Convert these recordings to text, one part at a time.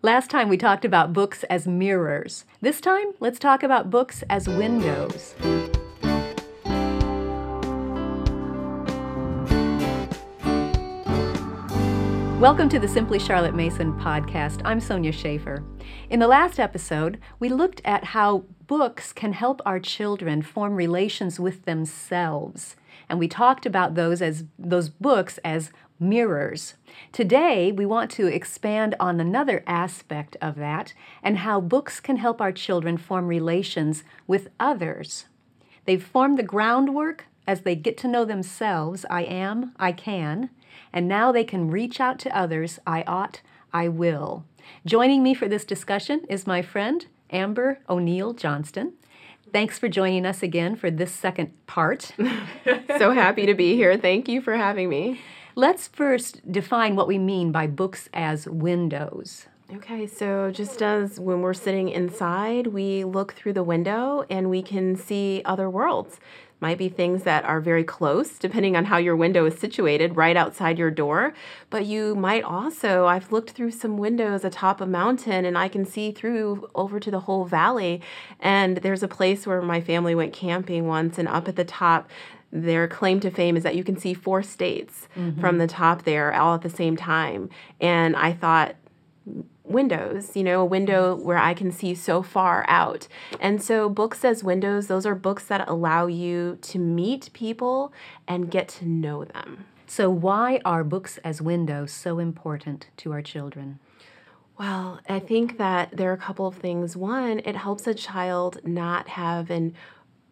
Last time we talked about books as mirrors. This time, let's talk about books as windows. Welcome to the Simply Charlotte Mason podcast. I'm Sonya Shafer. In the last episode, we looked at how books can help our children form relations with themselves. And we talked about those as those books as mirrors. Today, we want to expand on another aspect of that and how books can help our children form relations with others. They've formed the groundwork as they get to know themselves I am, I can, and now they can reach out to others I ought, I will. Joining me for this discussion is my friend Amber O'Neal Johnston. Thanks for joining us again for this second part. so happy to be here. Thank you for having me. Let's first define what we mean by books as windows. Okay, so just as when we're sitting inside, we look through the window and we can see other worlds. Might be things that are very close, depending on how your window is situated, right outside your door. But you might also, I've looked through some windows atop a mountain and I can see through over to the whole valley. And there's a place where my family went camping once, and up at the top, their claim to fame is that you can see four states mm-hmm. from the top there all at the same time. And I thought, windows, you know, a window where I can see so far out. And so, books as windows, those are books that allow you to meet people and get to know them. So, why are books as windows so important to our children? Well, I think that there are a couple of things. One, it helps a child not have an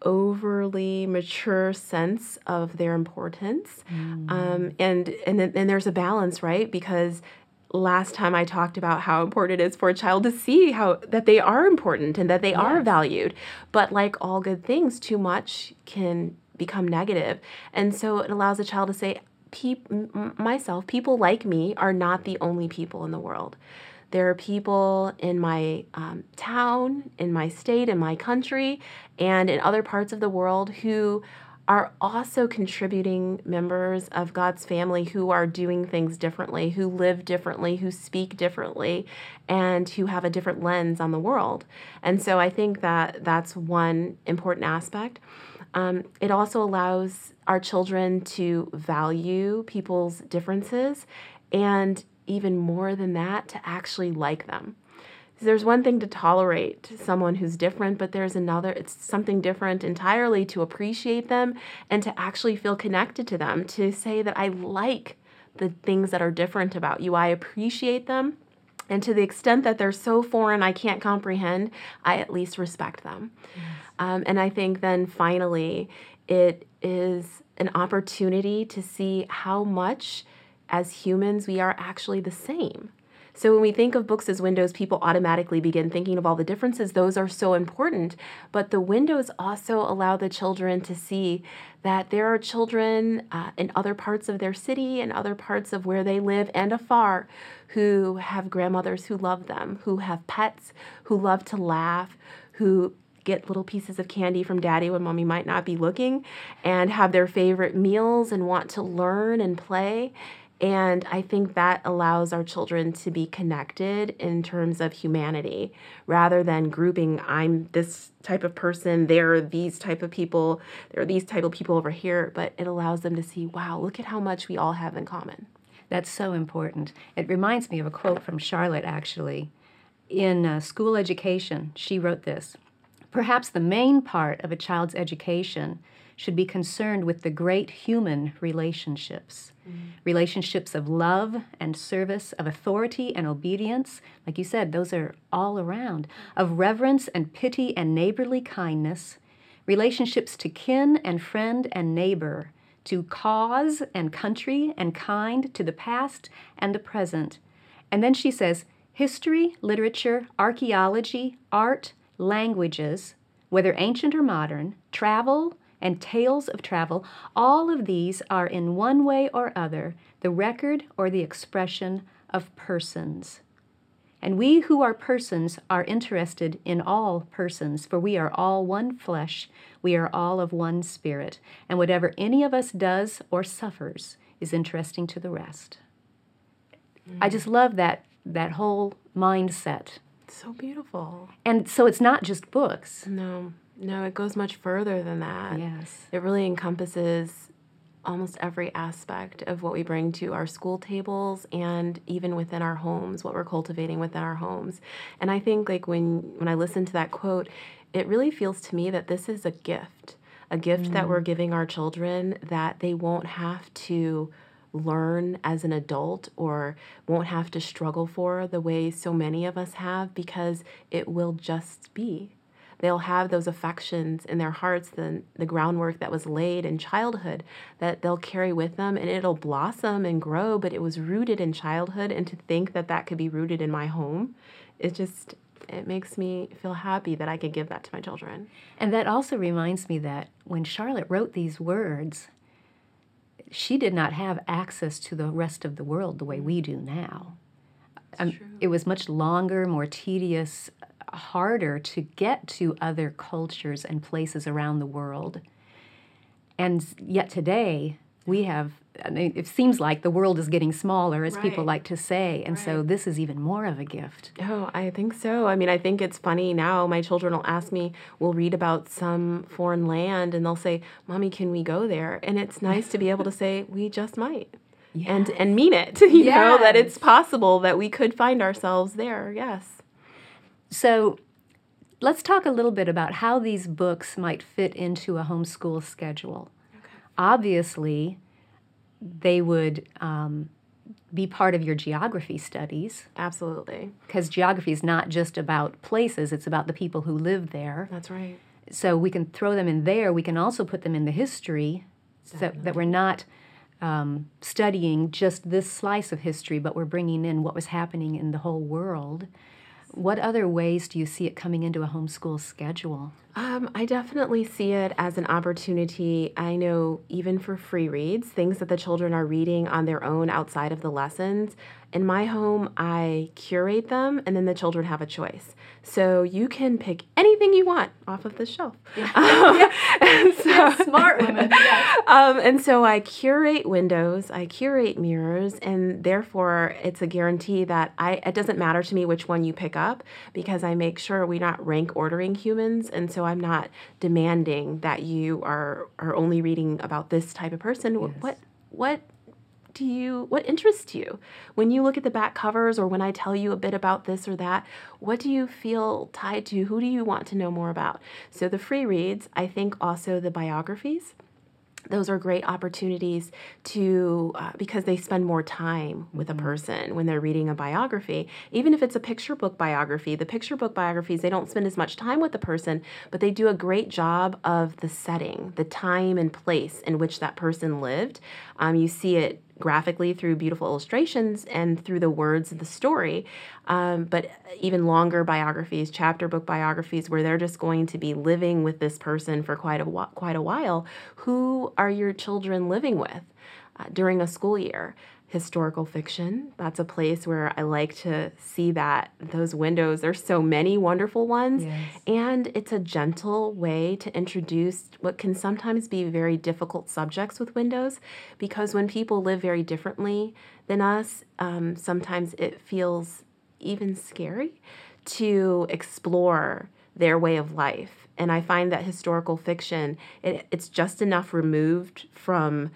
overly mature sense of their importance mm. um, and and and there's a balance right because last time I talked about how important it is for a child to see how that they are important and that they yes. are valued. But like all good things, too much can become negative. And so it allows a child to say, Peop- myself, people like me are not the only people in the world. There are people in my um, town, in my state, in my country, and in other parts of the world who are also contributing members of God's family who are doing things differently, who live differently, who speak differently, and who have a different lens on the world. And so I think that that's one important aspect. Um, it also allows our children to value people's differences and even more than that, to actually like them. There's one thing to tolerate someone who's different, but there's another, it's something different entirely to appreciate them and to actually feel connected to them, to say that I like the things that are different about you. I appreciate them. And to the extent that they're so foreign I can't comprehend, I at least respect them. Yes. Um, and I think then finally, it is an opportunity to see how much as humans, we are actually the same. So when we think of books as windows, people automatically begin thinking of all the differences. Those are so important. But the windows also allow the children to see that there are children uh, in other parts of their city and other parts of where they live and afar who have grandmothers who love them, who have pets, who love to laugh, who get little pieces of candy from daddy when mommy might not be looking, and have their favorite meals and want to learn and play. And I think that allows our children to be connected in terms of humanity rather than grouping I'm this type of person, there are these type of people, there are these type of people over here, but it allows them to see, wow, look at how much we all have in common. That's so important. It reminds me of a quote from Charlotte actually. In uh, school education, she wrote this Perhaps the main part of a child's education should be concerned with the great human relationships mm-hmm. relationships of love and service, of authority and obedience. Like you said, those are all around, of reverence and pity and neighborly kindness, relationships to kin and friend and neighbor, to cause and country and kind, to the past and the present. And then she says, history, literature, archaeology, art, languages, whether ancient or modern, travel, and tales of travel, all of these are in one way or other the record or the expression of persons. And we who are persons are interested in all persons, for we are all one flesh, we are all of one spirit, and whatever any of us does or suffers is interesting to the rest. Mm. I just love that that whole mindset. So beautiful. And so it's not just books. No, no, it goes much further than that. Yes. It really encompasses almost every aspect of what we bring to our school tables and even within our homes, what we're cultivating within our homes. And I think like when when I listen to that quote, it really feels to me that this is a gift. A gift mm. that we're giving our children that they won't have to learn as an adult or won't have to struggle for the way so many of us have because it will just be they'll have those affections in their hearts, the, the groundwork that was laid in childhood that they'll carry with them and it'll blossom and grow, but it was rooted in childhood. And to think that that could be rooted in my home, it just, it makes me feel happy that I could give that to my children. And that also reminds me that when Charlotte wrote these words, she did not have access to the rest of the world the way we do now. Um, it was much longer, more tedious, harder to get to other cultures and places around the world. And yet today, we have, I mean, it seems like the world is getting smaller, as right. people like to say. And right. so this is even more of a gift. Oh, I think so. I mean, I think it's funny now. My children will ask me, we'll read about some foreign land, and they'll say, Mommy, can we go there? And it's nice to be able to say, We just might. Yes. And, and mean it, you yes. know, that it's possible that we could find ourselves there. Yes. So let's talk a little bit about how these books might fit into a homeschool schedule. Okay. Obviously, they would um, be part of your geography studies. Absolutely. Because geography is not just about places, it's about the people who live there. That's right. So we can throw them in there. We can also put them in the history Definitely. so that we're not um, studying just this slice of history, but we're bringing in what was happening in the whole world. What other ways do you see it coming into a homeschool schedule? Um, I definitely see it as an opportunity. I know even for free reads, things that the children are reading on their own outside of the lessons. In my home, I curate them and then the children have a choice. So you can pick anything you want off of the shelf. Yeah. Um, yeah. so, smart woman. Yeah. Um, and so I curate windows, I curate mirrors, and therefore it's a guarantee that I it doesn't matter to me which one you pick up because I make sure we're not rank ordering humans. And so I'm not demanding that you are are only reading about this type of person. Yes. What what do you what interests you? When you look at the back covers or when I tell you a bit about this or that what do you feel tied to? Who do you want to know more about? So the free reads I think also the biographies. Those are great opportunities to uh, because they spend more time with mm-hmm. a person when they're reading a biography. Even if it's a picture book biography the picture book biographies they don't spend as much time with the person but they do a great job of the setting the time and place in which that person lived. Um, you see it graphically through beautiful illustrations and through the words of the story. Um, but even longer biographies, chapter book biographies, where they're just going to be living with this person for quite a quite a while. Who are your children living with uh, during a school year? Historical fiction. That's a place where I like to see that those windows. There's so many wonderful ones, yes. and it's a gentle way to introduce what can sometimes be very difficult subjects with windows, because when people live very differently than us, um, sometimes it feels even scary to explore their way of life. And I find that historical fiction, it, it's just enough removed from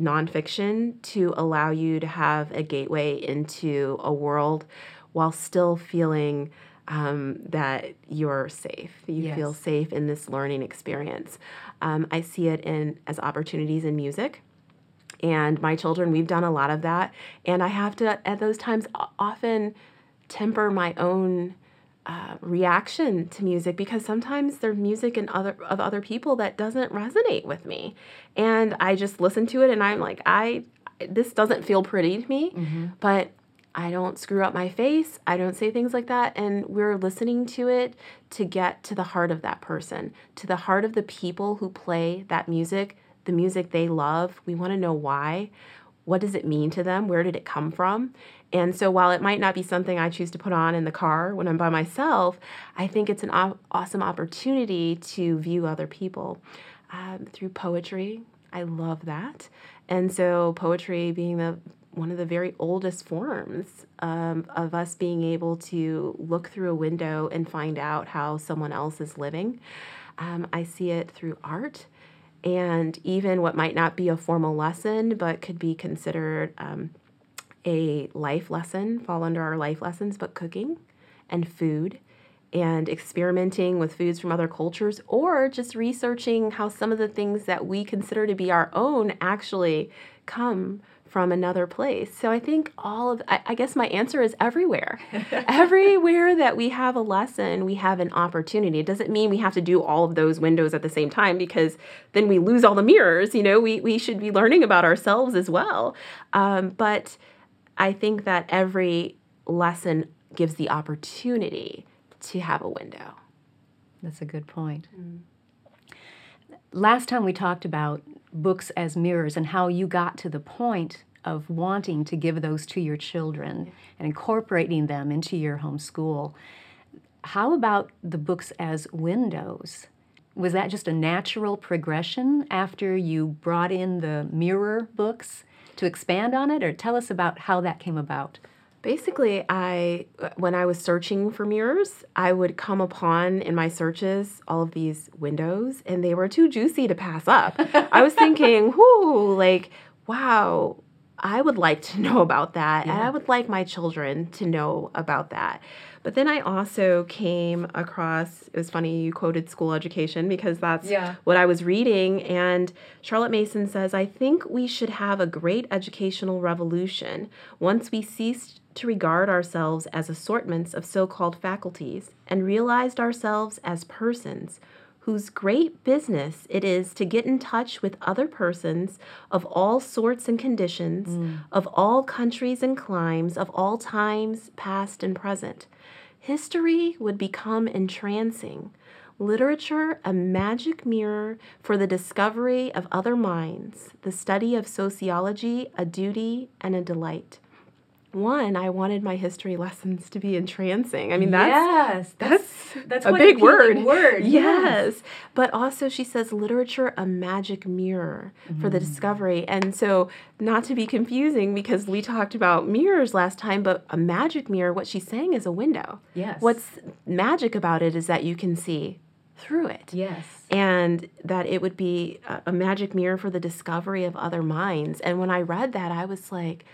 nonfiction to allow you to have a gateway into a world while still feeling um, that you're safe. You yes. feel safe in this learning experience. Um, I see it in as opportunities in music. And my children, we've done a lot of that. And I have to, at those times, often temper my own uh, reaction to music because sometimes there's music in other of other people that doesn't resonate with me, and I just listen to it and I'm like, I this doesn't feel pretty to me, mm-hmm. but I don't screw up my face. I don't say things like that. And we're listening to it to get to the heart of that person, to the heart of the people who play that music, the music they love. We want to know why. What does it mean to them? Where did it come from? And so while it might not be something I choose to put on in the car when I'm by myself, I think it's an awesome opportunity to view other people um, through poetry. I love that. And so poetry being the one of the very oldest forms um, of us being able to look through a window and find out how someone else is living. Um, I see it through art and even what might not be a formal lesson but could be considered um, a life lesson, fall under our life lessons, but cooking and food and experimenting with foods from other cultures or just researching how some of the things that we consider to be our own actually come from another place. So I think all of, I, I guess my answer is everywhere. everywhere that we have a lesson, we have an opportunity. It doesn't mean we have to do all of those windows at the same time because then we lose all the mirrors. You know, we, we should be learning about ourselves as well. Um, but I think that every lesson gives the opportunity to have a window. That's a good point. Mm. Last time we talked about books as mirrors and how you got to the point of wanting to give those to your children and incorporating them into your home school. How about the books as windows? Was that just a natural progression after you brought in the mirror books to expand on it, or tell us about how that came about? Basically, I when I was searching for mirrors, I would come upon in my searches all of these windows and they were too juicy to pass up. I was thinking, "Whoo, like wow, I would like to know about that yeah. and I would like my children to know about that." But then I also came across, it was funny you quoted school education because that's yeah. what I was reading. And Charlotte Mason says, I think we should have a great educational revolution once we ceased to regard ourselves as assortments of so called faculties and realized ourselves as persons whose great business it is to get in touch with other persons of all sorts and conditions, mm. of all countries and climes, of all times, past and present. History would become entrancing, literature a magic mirror for the discovery of other minds, the study of sociology a duty and a delight one, I wanted my history lessons to be entrancing. I mean, that's yes, that's, that's, that's a big word. Word, yes. yes. But also, she says literature a magic mirror mm. for the mm. discovery, and so not to be confusing because we talked about mirrors last time, but a magic mirror. What she's saying is a window. Yes. What's magic about it is that you can see through it. Yes. And that it would be a, a magic mirror for the discovery of other minds. And when I read that, I was like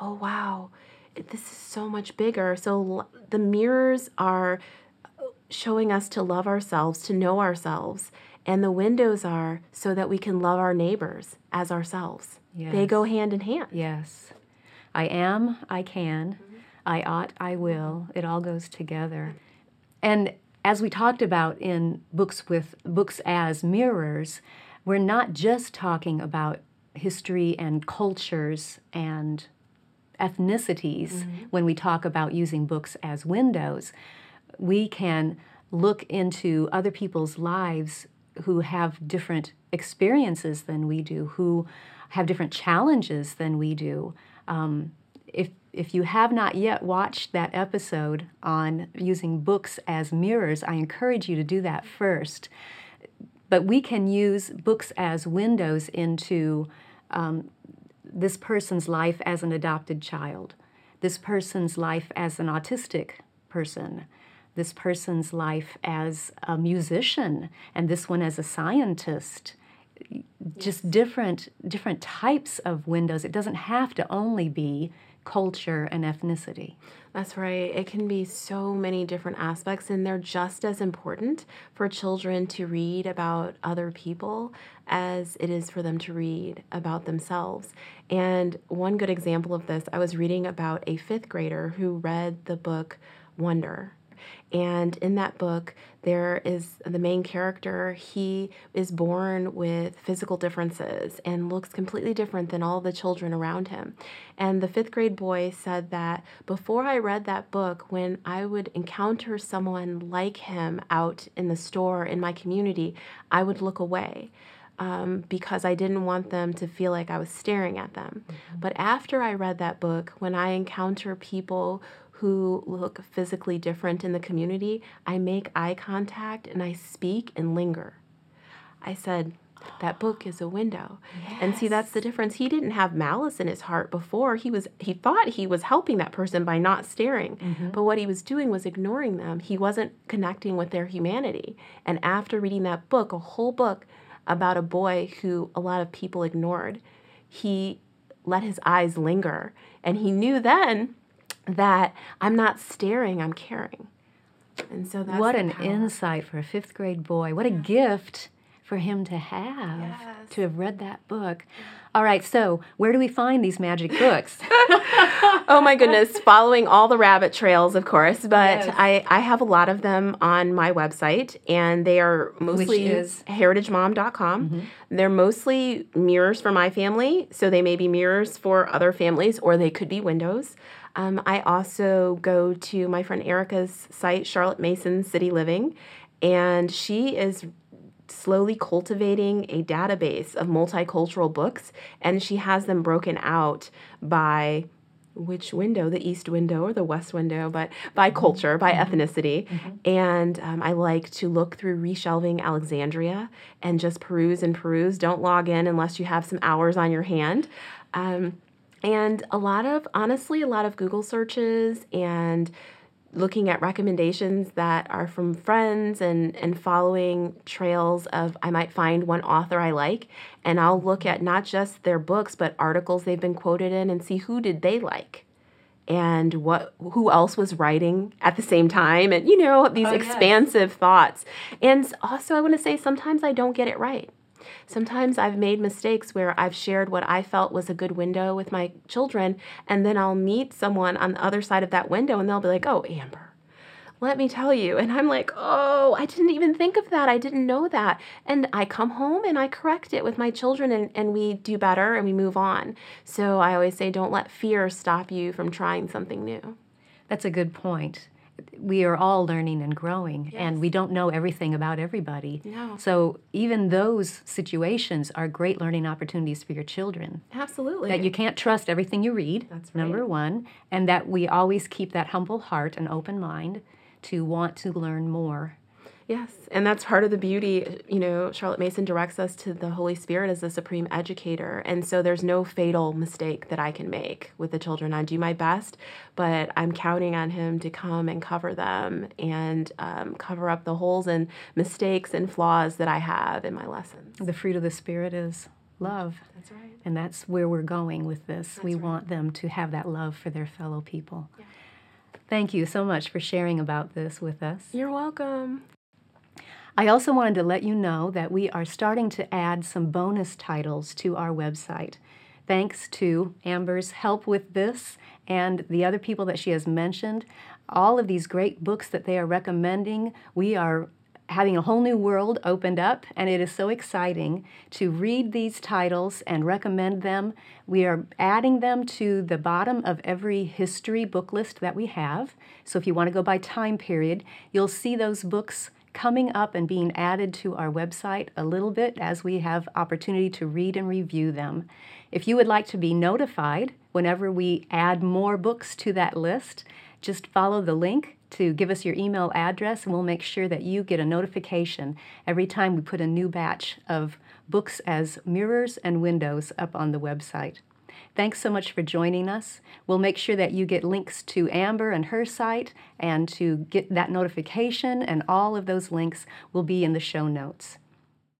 oh, wow, this is so much bigger. So the mirrors are showing us to love ourselves, to know ourselves. And the windows are so that we can love our neighbors as ourselves. Yes. They go hand in hand. Yes. I am, I can, mm-hmm. I ought, I will. It all goes together. And as we talked about in books with books as mirrors, we're not just talking about history and cultures and ethnicities mm-hmm. when we talk about using books as windows. We can look into other people's lives who have different experiences than we do, who have different challenges than we do. Um, if if you have not yet watched that episode on using books as mirrors, I encourage you to do that first. But we can use books as windows into um, this person's life as an adopted child, this person's life as an autistic person, this person's life as a musician, and this one as a scientist. Just different different types of windows. It doesn't have to only be culture and ethnicity. That's right. It can be so many different aspects, and they're just as important for children to read about other people as it is for them to read about themselves. And one good example of this, I was reading about a fifth grader who read the book Wonder and in that book, there is the main character. He is born with physical differences and looks completely different than all the children around him. And the fifth grade boy said that before I read that book, when I would encounter someone like him out in the store in my community, I would look away. Um, because I didn't want them to feel like I was staring at them. Mm-hmm. But after I read that book, when I encounter people who look physically different in the community, I make eye contact and I speak and linger. I said, that book is a window. And see that's the difference. He didn't have malice in his heart before. He was he thought he was helping that person by not staring. Mm-hmm. But what he was doing was ignoring them. He wasn't connecting with their humanity. And after reading that book, a whole book about a boy who a lot of people ignored, he let his eyes linger. And he knew then that I'm not staring, I'm caring. And so that's what an power. insight for a fifth grade boy. What a gift for him to have, Yes. to have read that book. All right, so where do we find these magic books? oh my goodness, following all the rabbit trails, of course. But Yes. I, I have a lot of them on my website, and they are mostly is? heritagemom.com. Mm-hmm. They're mostly mirrors for my family, so they may be mirrors for other families, or they could be windows. Um, I also go to my friend Erica's site, Charlotte Mason City Living, and she is slowly cultivating a database of multicultural books, and she has them broken out by which window, the east window or the west window, but by culture, by ethnicity. And um, I like to look through reshelving Alexandria and just peruse and peruse. Don't log in unless you have some hours on your hand. Um, and a lot of, honestly, a lot of Google searches and looking at recommendations that are from friends and, and following trails of I might find one author I like and I'll look at not just their books but articles they've been quoted in and see who did they like and what who else was writing at the same time and you know these Oh, yes. expansive thoughts and also I want to say sometimes I don't get it right Sometimes I've made mistakes where I've shared what I felt was a good window with my children, and then I'll meet someone on the other side of that window and they'll be like, oh, Amber, let me tell you. And I'm like, oh, I didn't even think of that. I didn't know that. And I come home and I correct it with my children and, and we do better and we move on. So I always say, don't let fear stop you from trying something new. That's a good point. We are all learning and growing, and we don't know everything about everybody. No. So even those situations are great learning opportunities for your children. Absolutely. That you can't trust everything you read, That's number one, and that we always keep that humble heart and open mind to want to learn more. Yes, and that's part of the beauty. You know, Charlotte Mason directs us to the Holy Spirit as the supreme educator. And so there's no fatal mistake that I can make with the children. I do my best, but I'm counting on Him to come and cover them and um, cover up the holes and mistakes and flaws that I have in my lessons. The fruit of the Spirit is love. That's right. And that's where we're going with this. we right. want them to have that love for their fellow people. Thank you so much for sharing about this with us. You're welcome. I also wanted to let you know that we are starting to add some bonus titles to our website. Thanks to Amber's help with this and the other people that she has mentioned, all of these great books that they are recommending, we are having a whole new world opened up, and it is so exciting to read these titles and recommend them. We are adding them to the bottom of every history book list that we have. So if you want to go by time period, you'll see those books coming up and being added to our website a little bit as we have opportunity to read and review them. If you would like to be notified whenever we add more books to that list, just follow the link to give us your email address and we'll make sure that you get a notification every time we put a new batch of books as mirrors and windows up on the website. Thanks so much for joining us. We'll make sure that you get links to Amber and her site and to get that notification, and all of those links will be in the show notes.